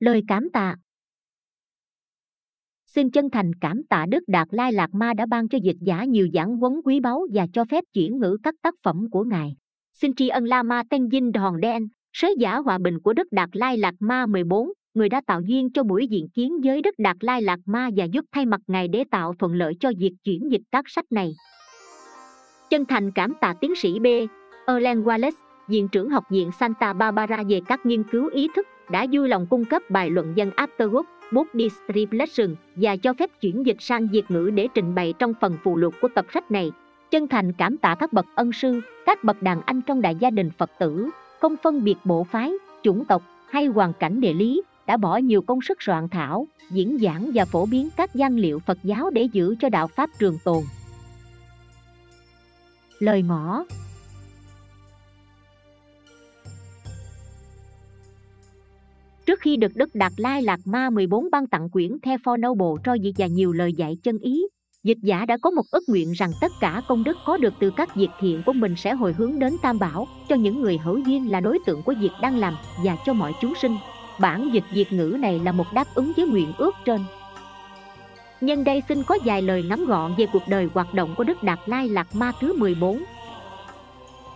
Lời cảm tạ Xin chân thành cảm tạ Đức Đạt Lai Lạt Ma đã ban cho dịch giả nhiều giảng huấn quý báu và cho phép chuyển ngữ các tác phẩm của Ngài. Xin tri ân Lama Tenzin Đòn Đen, sứ giả hòa bình của Đức Đạt Lai Lạt Ma 14, người đã tạo duyên cho buổi diện kiến với Đức Đạt Lai Lạt Ma và giúp thay mặt Ngài để tạo thuận lợi cho việc chuyển dịch các sách này. Chân thành cảm tạ tiến sĩ B. Erlen Wallace, Viện trưởng Học viện Santa Barbara về các nghiên cứu ý thức, đã vui lòng cung cấp bài luận dân Afterwork Book Distribution và cho phép chuyển dịch sang Việt ngữ để trình bày trong phần phụ lục của tập sách này. Chân thành cảm tạ các bậc ân sư, các bậc đàn anh trong đại gia đình Phật tử, không phân biệt bộ phái, chủng tộc hay hoàn cảnh địa lý, đã bỏ nhiều công sức soạn thảo, diễn giảng và phổ biến các văn liệu Phật giáo để giữ cho đạo Pháp trường tồn. Lời ngõ Trước khi được Đức Đạt Lai Lạt Ma 14 ban tặng quyển The Four Noble cho dịch và nhiều lời dạy chân ý, dịch giả đã có một ước nguyện rằng tất cả công đức có được từ các việc thiện của mình sẽ hồi hướng đến Tam Bảo cho những người hữu duyên là đối tượng của việc đang làm và cho mọi chúng sinh. Bản dịch Việt ngữ này là một đáp ứng với nguyện ước trên. Nhân đây xin có vài lời ngắn gọn về cuộc đời hoạt động của Đức Đạt Lai Lạt Ma thứ 14.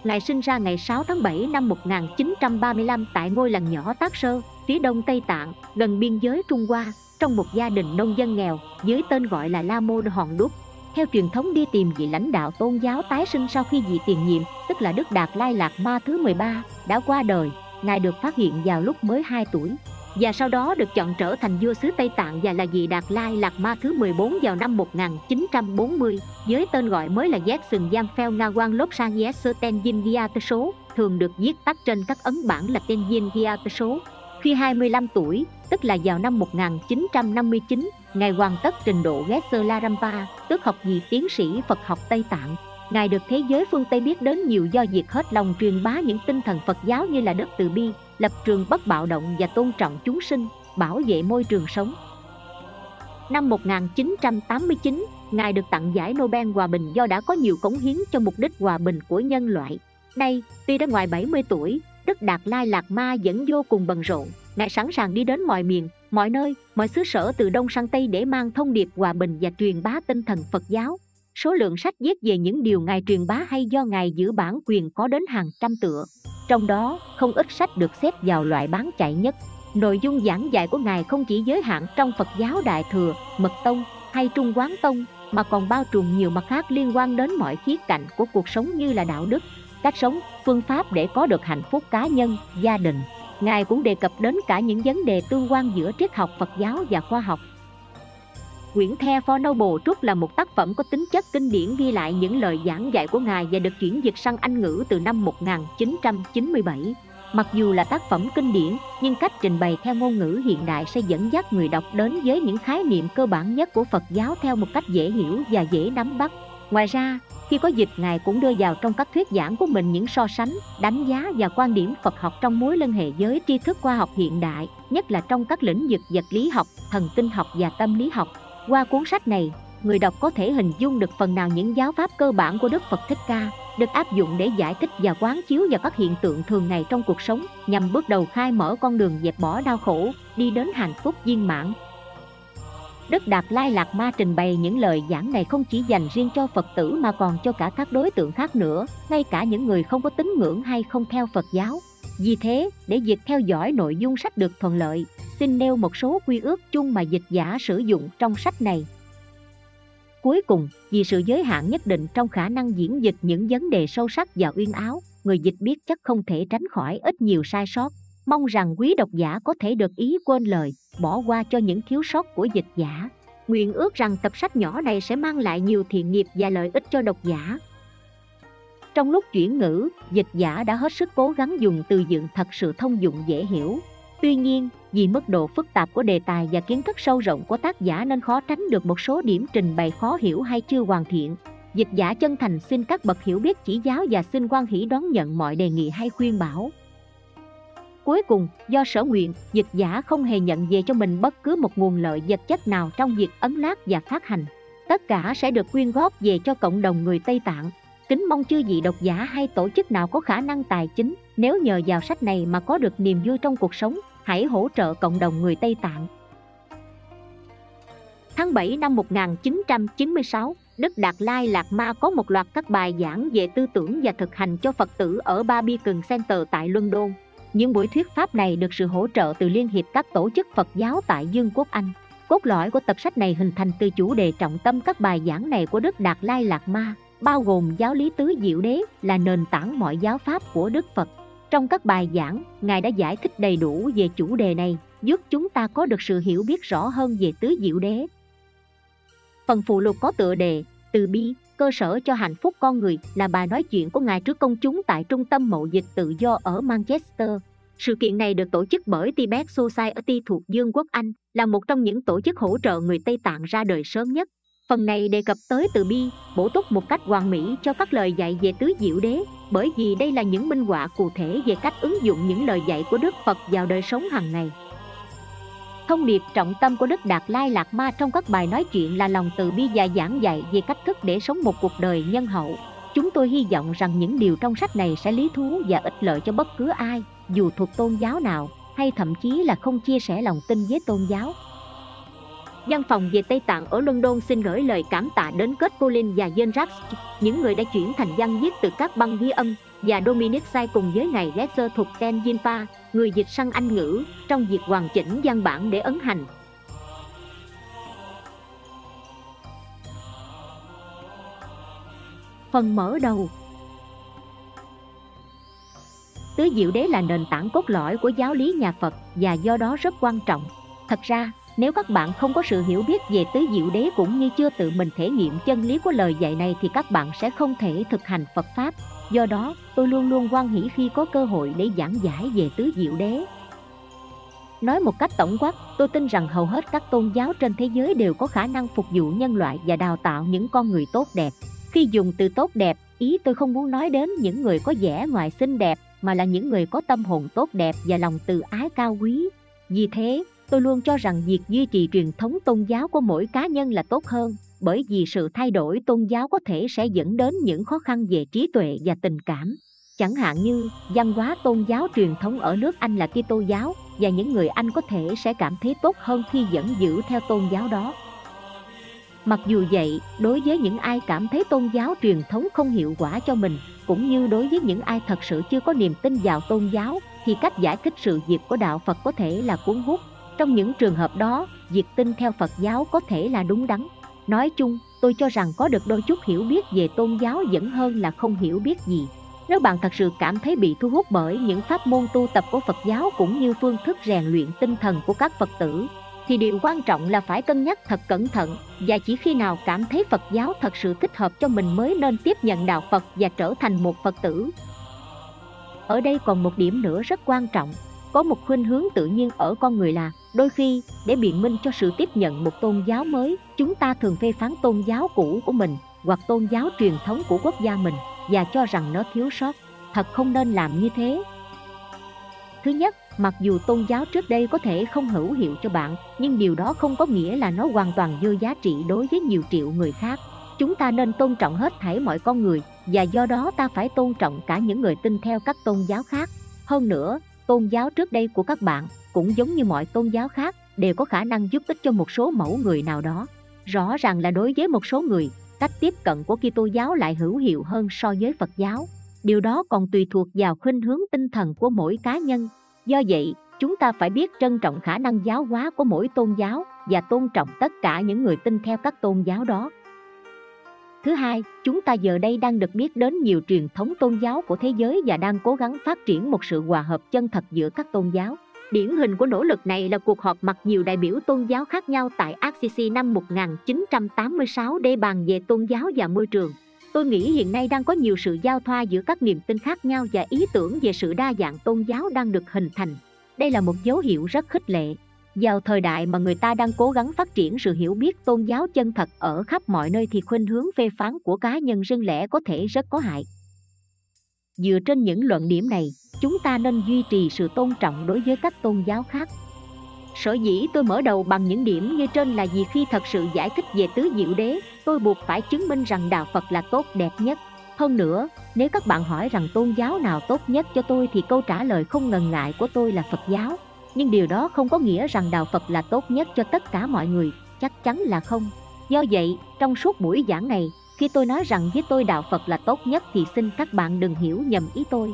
Ngài sinh ra ngày 6 tháng 7 năm 1935 tại ngôi làng nhỏ Tác Sơ, phía đông Tây Tạng, gần biên giới Trung Hoa, trong một gia đình nông dân nghèo dưới tên gọi là La Môn Hòn Đúc. Theo truyền thống đi tìm vị lãnh đạo tôn giáo tái sinh sau khi vị tiền nhiệm, tức là Đức Đạt Lai lạc Ma thứ 13, đã qua đời. Ngài được phát hiện vào lúc mới 2 tuổi và sau đó được chọn trở thành vua xứ Tây Tạng và là vị Đạt Lai lạc Ma thứ 14 vào năm 1940 với tên gọi mới là Giác Sừng Giam Pheo Nga Quang Lốp Sang Yé Sơ Ten Yin Gia Số thường được viết tắt trên các ấn bản là Ten Yin Gia Số khi 25 tuổi, tức là vào năm 1959, Ngài hoàn tất trình độ Geselarampa, tức học vị tiến sĩ Phật học Tây Tạng. Ngài được thế giới phương Tây biết đến nhiều do việc hết lòng truyền bá những tinh thần Phật giáo như là đất từ bi, lập trường bất bạo động và tôn trọng chúng sinh, bảo vệ môi trường sống. Năm 1989, Ngài được tặng giải Nobel Hòa Bình do đã có nhiều cống hiến cho mục đích hòa bình của nhân loại. Nay, tuy đã ngoài 70 tuổi, Đức Đạt Lai Lạt Ma vẫn vô cùng bận rộn. Ngài sẵn sàng đi đến mọi miền, mọi nơi, mọi xứ sở từ Đông sang Tây để mang thông điệp hòa bình và truyền bá tinh thần Phật giáo. Số lượng sách viết về những điều Ngài truyền bá hay do Ngài giữ bản quyền có đến hàng trăm tựa. Trong đó, không ít sách được xếp vào loại bán chạy nhất. Nội dung giảng dạy của Ngài không chỉ giới hạn trong Phật giáo Đại Thừa, Mật Tông hay Trung Quán Tông, mà còn bao trùm nhiều mặt khác liên quan đến mọi khía cạnh của cuộc sống như là đạo đức, cách sống, phương pháp để có được hạnh phúc cá nhân, gia đình. Ngài cũng đề cập đến cả những vấn đề tương quan giữa triết học Phật giáo và khoa học. Quyển The For Noble Truth là một tác phẩm có tính chất kinh điển ghi lại những lời giảng dạy của Ngài và được chuyển dịch sang Anh ngữ từ năm 1997. Mặc dù là tác phẩm kinh điển, nhưng cách trình bày theo ngôn ngữ hiện đại sẽ dẫn dắt người đọc đến với những khái niệm cơ bản nhất của Phật giáo theo một cách dễ hiểu và dễ nắm bắt. Ngoài ra, khi có dịch Ngài cũng đưa vào trong các thuyết giảng của mình những so sánh, đánh giá và quan điểm Phật học trong mối liên hệ với tri thức khoa học hiện đại, nhất là trong các lĩnh vực vật lý học, thần kinh học và tâm lý học. Qua cuốn sách này, người đọc có thể hình dung được phần nào những giáo pháp cơ bản của Đức Phật Thích Ca, được áp dụng để giải thích và quán chiếu vào các hiện tượng thường ngày trong cuộc sống, nhằm bước đầu khai mở con đường dẹp bỏ đau khổ, đi đến hạnh phúc viên mãn. Đức Đạt Lai Lạt Ma trình bày những lời giảng này không chỉ dành riêng cho Phật tử mà còn cho cả các đối tượng khác nữa, ngay cả những người không có tín ngưỡng hay không theo Phật giáo. Vì thế, để việc theo dõi nội dung sách được thuận lợi, xin nêu một số quy ước chung mà dịch giả sử dụng trong sách này. Cuối cùng, vì sự giới hạn nhất định trong khả năng diễn dịch những vấn đề sâu sắc và uyên áo, người dịch biết chắc không thể tránh khỏi ít nhiều sai sót. Mong rằng quý độc giả có thể được ý quên lời, bỏ qua cho những thiếu sót của dịch giả. Nguyện ước rằng tập sách nhỏ này sẽ mang lại nhiều thiện nghiệp và lợi ích cho độc giả. Trong lúc chuyển ngữ, dịch giả đã hết sức cố gắng dùng từ dựng thật sự thông dụng dễ hiểu. Tuy nhiên, vì mức độ phức tạp của đề tài và kiến thức sâu rộng của tác giả nên khó tránh được một số điểm trình bày khó hiểu hay chưa hoàn thiện. Dịch giả chân thành xin các bậc hiểu biết chỉ giáo và xin quan hỷ đón nhận mọi đề nghị hay khuyên bảo. Cuối cùng, do sở nguyện, dịch giả không hề nhận về cho mình bất cứ một nguồn lợi vật chất nào trong việc ấn lát và phát hành. Tất cả sẽ được quyên góp về cho cộng đồng người Tây Tạng. Kính mong chư vị độc giả hay tổ chức nào có khả năng tài chính, nếu nhờ vào sách này mà có được niềm vui trong cuộc sống, hãy hỗ trợ cộng đồng người Tây Tạng. Tháng 7 năm 1996, Đức Đạt Lai Lạt Ma có một loạt các bài giảng về tư tưởng và thực hành cho Phật tử ở Barbican Center tại London. Những buổi thuyết pháp này được sự hỗ trợ từ Liên hiệp các tổ chức Phật giáo tại Dương quốc Anh. Cốt lõi của tập sách này hình thành từ chủ đề trọng tâm các bài giảng này của Đức Đạt Lai Lạt Ma, bao gồm giáo lý tứ diệu đế là nền tảng mọi giáo pháp của Đức Phật. Trong các bài giảng, Ngài đã giải thích đầy đủ về chủ đề này, giúp chúng ta có được sự hiểu biết rõ hơn về tứ diệu đế. Phần phụ lục có tựa đề từ bi, cơ sở cho hạnh phúc con người là bài nói chuyện của Ngài trước công chúng tại Trung tâm Mậu Dịch Tự do ở Manchester. Sự kiện này được tổ chức bởi Tibet Society thuộc Dương quốc Anh, là một trong những tổ chức hỗ trợ người Tây Tạng ra đời sớm nhất. Phần này đề cập tới từ bi, bổ túc một cách hoàn mỹ cho các lời dạy về tứ diệu đế, bởi vì đây là những minh họa cụ thể về cách ứng dụng những lời dạy của Đức Phật vào đời sống hàng ngày. Thông điệp trọng tâm của Đức Đạt Lai Lạt Ma trong các bài nói chuyện là lòng từ bi và giảng dạy về cách thức để sống một cuộc đời nhân hậu. Chúng tôi hy vọng rằng những điều trong sách này sẽ lý thú và ích lợi cho bất cứ ai, dù thuộc tôn giáo nào, hay thậm chí là không chia sẻ lòng tin với tôn giáo. Văn phòng về Tây Tạng ở London xin gửi lời cảm tạ đến Kết Colin và Jen Raps, những người đã chuyển thành văn viết từ các băng ghi âm, và Dominic Sai cùng với ngài Lesser thuộc Ten Jinpa, người dịch sang Anh ngữ, trong việc hoàn chỉnh văn bản để ấn hành. Phần mở đầu Tứ Diệu Đế là nền tảng cốt lõi của giáo lý nhà Phật và do đó rất quan trọng. Thật ra, nếu các bạn không có sự hiểu biết về tứ diệu đế cũng như chưa tự mình thể nghiệm chân lý của lời dạy này thì các bạn sẽ không thể thực hành Phật Pháp. Do đó, tôi luôn luôn quan hỷ khi có cơ hội để giảng giải về tứ diệu đế. Nói một cách tổng quát, tôi tin rằng hầu hết các tôn giáo trên thế giới đều có khả năng phục vụ nhân loại và đào tạo những con người tốt đẹp. Khi dùng từ tốt đẹp, ý tôi không muốn nói đến những người có vẻ ngoài xinh đẹp, mà là những người có tâm hồn tốt đẹp và lòng từ ái cao quý. Vì thế, tôi luôn cho rằng việc duy trì truyền thống tôn giáo của mỗi cá nhân là tốt hơn bởi vì sự thay đổi tôn giáo có thể sẽ dẫn đến những khó khăn về trí tuệ và tình cảm chẳng hạn như văn hóa tôn giáo truyền thống ở nước Anh là Kitô giáo và những người Anh có thể sẽ cảm thấy tốt hơn khi vẫn giữ theo tôn giáo đó. Mặc dù vậy, đối với những ai cảm thấy tôn giáo truyền thống không hiệu quả cho mình, cũng như đối với những ai thật sự chưa có niềm tin vào tôn giáo, thì cách giải thích sự việc của đạo Phật có thể là cuốn hút trong những trường hợp đó, việc tin theo Phật giáo có thể là đúng đắn. Nói chung, tôi cho rằng có được đôi chút hiểu biết về tôn giáo vẫn hơn là không hiểu biết gì. Nếu bạn thật sự cảm thấy bị thu hút bởi những pháp môn tu tập của Phật giáo cũng như phương thức rèn luyện tinh thần của các Phật tử, thì điều quan trọng là phải cân nhắc thật cẩn thận và chỉ khi nào cảm thấy Phật giáo thật sự thích hợp cho mình mới nên tiếp nhận đạo Phật và trở thành một Phật tử. Ở đây còn một điểm nữa rất quan trọng, có một khuynh hướng tự nhiên ở con người là, đôi khi, để biện minh cho sự tiếp nhận một tôn giáo mới, chúng ta thường phê phán tôn giáo cũ của mình, hoặc tôn giáo truyền thống của quốc gia mình, và cho rằng nó thiếu sót. Thật không nên làm như thế. Thứ nhất, mặc dù tôn giáo trước đây có thể không hữu hiệu cho bạn, nhưng điều đó không có nghĩa là nó hoàn toàn vô giá trị đối với nhiều triệu người khác. Chúng ta nên tôn trọng hết thảy mọi con người, và do đó ta phải tôn trọng cả những người tin theo các tôn giáo khác. Hơn nữa tôn giáo trước đây của các bạn, cũng giống như mọi tôn giáo khác, đều có khả năng giúp ích cho một số mẫu người nào đó. Rõ ràng là đối với một số người, cách tiếp cận của Kitô giáo lại hữu hiệu hơn so với Phật giáo. Điều đó còn tùy thuộc vào khuynh hướng tinh thần của mỗi cá nhân. Do vậy, chúng ta phải biết trân trọng khả năng giáo hóa của mỗi tôn giáo và tôn trọng tất cả những người tin theo các tôn giáo đó. Thứ hai, chúng ta giờ đây đang được biết đến nhiều truyền thống tôn giáo của thế giới và đang cố gắng phát triển một sự hòa hợp chân thật giữa các tôn giáo. Điển hình của nỗ lực này là cuộc họp mặt nhiều đại biểu tôn giáo khác nhau tại ACC năm 1986 để bàn về tôn giáo và môi trường. Tôi nghĩ hiện nay đang có nhiều sự giao thoa giữa các niềm tin khác nhau và ý tưởng về sự đa dạng tôn giáo đang được hình thành. Đây là một dấu hiệu rất khích lệ vào thời đại mà người ta đang cố gắng phát triển sự hiểu biết tôn giáo chân thật ở khắp mọi nơi thì khuynh hướng phê phán của cá nhân riêng lẻ có thể rất có hại. Dựa trên những luận điểm này, chúng ta nên duy trì sự tôn trọng đối với các tôn giáo khác. Sở dĩ tôi mở đầu bằng những điểm như trên là vì khi thật sự giải thích về tứ diệu đế, tôi buộc phải chứng minh rằng đạo Phật là tốt đẹp nhất. Hơn nữa, nếu các bạn hỏi rằng tôn giáo nào tốt nhất cho tôi thì câu trả lời không ngần ngại của tôi là Phật giáo nhưng điều đó không có nghĩa rằng đạo phật là tốt nhất cho tất cả mọi người, chắc chắn là không. Do vậy, trong suốt buổi giảng này, khi tôi nói rằng với tôi đạo phật là tốt nhất thì xin các bạn đừng hiểu nhầm ý tôi.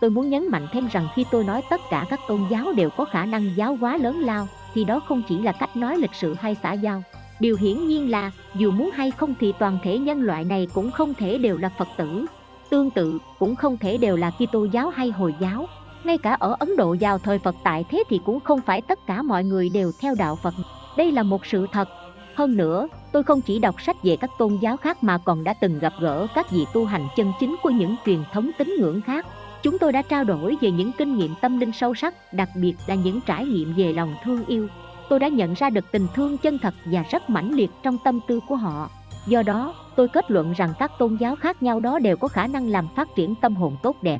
Tôi muốn nhấn mạnh thêm rằng khi tôi nói tất cả các tôn giáo đều có khả năng giáo hóa lớn lao, thì đó không chỉ là cách nói lịch sự hay xã giao. Điều hiển nhiên là, dù muốn hay không thì toàn thể nhân loại này cũng không thể đều là phật tử. Tương tự, cũng không thể đều là kitô giáo hay hồi giáo ngay cả ở ấn độ vào thời phật tại thế thì cũng không phải tất cả mọi người đều theo đạo phật. Đây là một sự thật. Hơn nữa, tôi không chỉ đọc sách về các tôn giáo khác mà còn đã từng gặp gỡ các vị tu hành chân chính của những truyền thống tín ngưỡng khác. Chúng tôi đã trao đổi về những kinh nghiệm tâm linh sâu sắc, đặc biệt là những trải nghiệm về lòng thương yêu. Tôi đã nhận ra được tình thương chân thật và rất mãnh liệt trong tâm tư của họ. Do đó, tôi kết luận rằng các tôn giáo khác nhau đó đều có khả năng làm phát triển tâm hồn tốt đẹp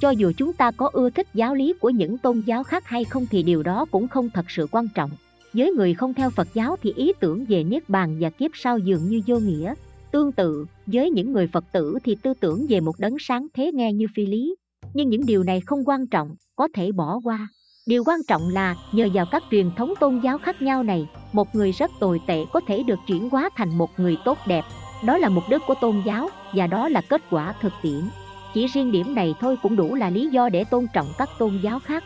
cho dù chúng ta có ưa thích giáo lý của những tôn giáo khác hay không thì điều đó cũng không thật sự quan trọng. Với người không theo phật giáo thì ý tưởng về niết bàn và kiếp sau dường như vô nghĩa. Tương tự, với những người phật tử thì tư tưởng về một đấng sáng thế nghe như phi lý. Nhưng những điều này không quan trọng, có thể bỏ qua. Điều quan trọng là, nhờ vào các truyền thống tôn giáo khác nhau này, một người rất tồi tệ có thể được chuyển hóa thành một người tốt đẹp. Đó là mục đích của tôn giáo, và đó là kết quả thực tiễn chỉ riêng điểm này thôi cũng đủ là lý do để tôn trọng các tôn giáo khác.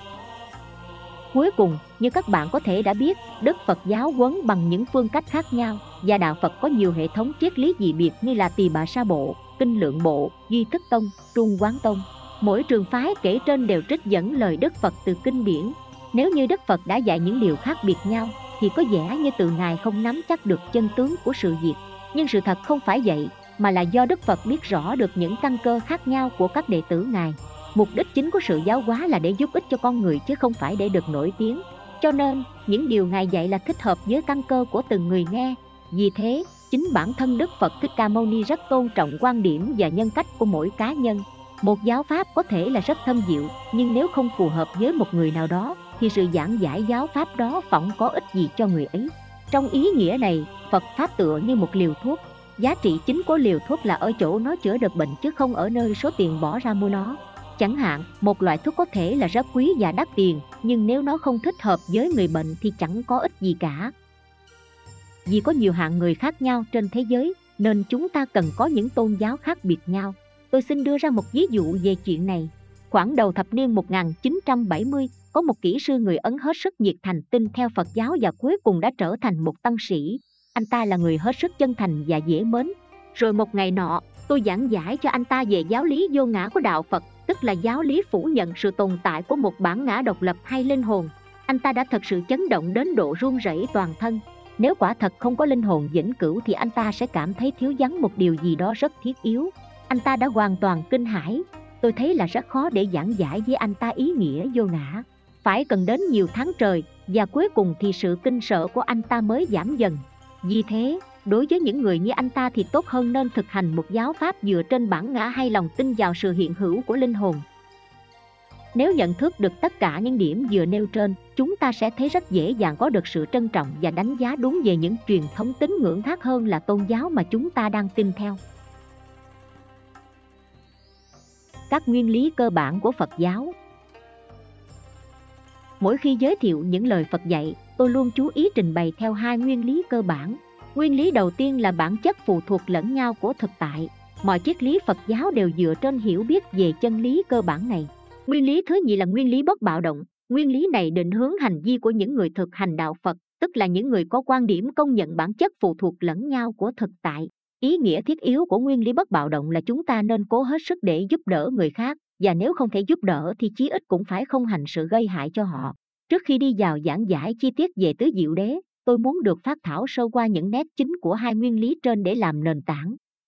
Cuối cùng, như các bạn có thể đã biết, đức phật giáo quấn bằng những phương cách khác nhau. Và đạo phật có nhiều hệ thống triết lý dị biệt như là tỳ bà sa bộ, kinh lượng bộ, duy thức tông, trung quán tông. Mỗi trường phái kể trên đều trích dẫn lời đức phật từ kinh điển. Nếu như đức phật đã dạy những điều khác biệt nhau, thì có vẻ như từ ngài không nắm chắc được chân tướng của sự việc. Nhưng sự thật không phải vậy mà là do đức phật biết rõ được những căn cơ khác nhau của các đệ tử ngài. Mục đích chính của sự giáo hóa là để giúp ích cho con người chứ không phải để được nổi tiếng. Cho nên, những điều ngài dạy là thích hợp với căn cơ của từng người nghe. Vì thế, chính bản thân đức phật thích ca mâu ni rất tôn trọng quan điểm và nhân cách của mỗi cá nhân. Một giáo pháp có thể là rất thâm diệu, nhưng nếu không phù hợp với một người nào đó, thì sự giảng giải giáo pháp đó phỏng có ích gì cho người ấy. Trong ý nghĩa này, phật pháp tựa như một liều thuốc giá trị chính của liều thuốc là ở chỗ nó chữa được bệnh chứ không ở nơi số tiền bỏ ra mua nó. Chẳng hạn, một loại thuốc có thể là rất quý và đắt tiền, nhưng nếu nó không thích hợp với người bệnh thì chẳng có ích gì cả. Vì có nhiều hạng người khác nhau trên thế giới, nên chúng ta cần có những tôn giáo khác biệt nhau. Tôi xin đưa ra một ví dụ về chuyện này. Khoảng đầu thập niên 1970 có một kỹ sư người Ấn hết sức nhiệt thành, tin theo Phật giáo và cuối cùng đã trở thành một tăng sĩ anh ta là người hết sức chân thành và dễ mến. Rồi một ngày nọ, tôi giảng giải cho anh ta về giáo lý vô ngã của đạo Phật, tức là giáo lý phủ nhận sự tồn tại của một bản ngã độc lập hay linh hồn. Anh ta đã thật sự chấn động đến độ run rẩy toàn thân. Nếu quả thật không có linh hồn vĩnh cửu thì anh ta sẽ cảm thấy thiếu vắng một điều gì đó rất thiết yếu. Anh ta đã hoàn toàn kinh hãi. Tôi thấy là rất khó để giảng giải với anh ta ý nghĩa vô ngã. Phải cần đến nhiều tháng trời, và cuối cùng thì sự kinh sợ của anh ta mới giảm dần vì thế, đối với những người như anh ta thì tốt hơn nên thực hành một giáo pháp dựa trên bản ngã hay lòng tin vào sự hiện hữu của linh hồn. Nếu nhận thức được tất cả những điểm vừa nêu trên, chúng ta sẽ thấy rất dễ dàng có được sự trân trọng và đánh giá đúng về những truyền thống tín ngưỡng khác hơn là tôn giáo mà chúng ta đang tin theo. Các nguyên lý cơ bản của phật giáo. Mỗi khi giới thiệu những lời phật dạy tôi luôn chú ý trình bày theo hai nguyên lý cơ bản. Nguyên lý đầu tiên là bản chất phụ thuộc lẫn nhau của thực tại. Mọi triết lý phật giáo đều dựa trên hiểu biết về chân lý cơ bản này. Nguyên lý thứ nhì là nguyên lý bất bạo động. Nguyên lý này định hướng hành vi của những người thực hành đạo phật, tức là những người có quan điểm công nhận bản chất phụ thuộc lẫn nhau của thực tại. Ý nghĩa thiết yếu của nguyên lý bất bạo động là chúng ta nên cố hết sức để giúp đỡ người khác, và nếu không thể giúp đỡ thì chí ít cũng phải không hành sự gây hại cho họ trước khi đi vào giảng giải chi tiết về tứ diệu đế, tôi muốn được phát thảo sâu qua những nét chính của hai nguyên lý trên để làm nền tảng.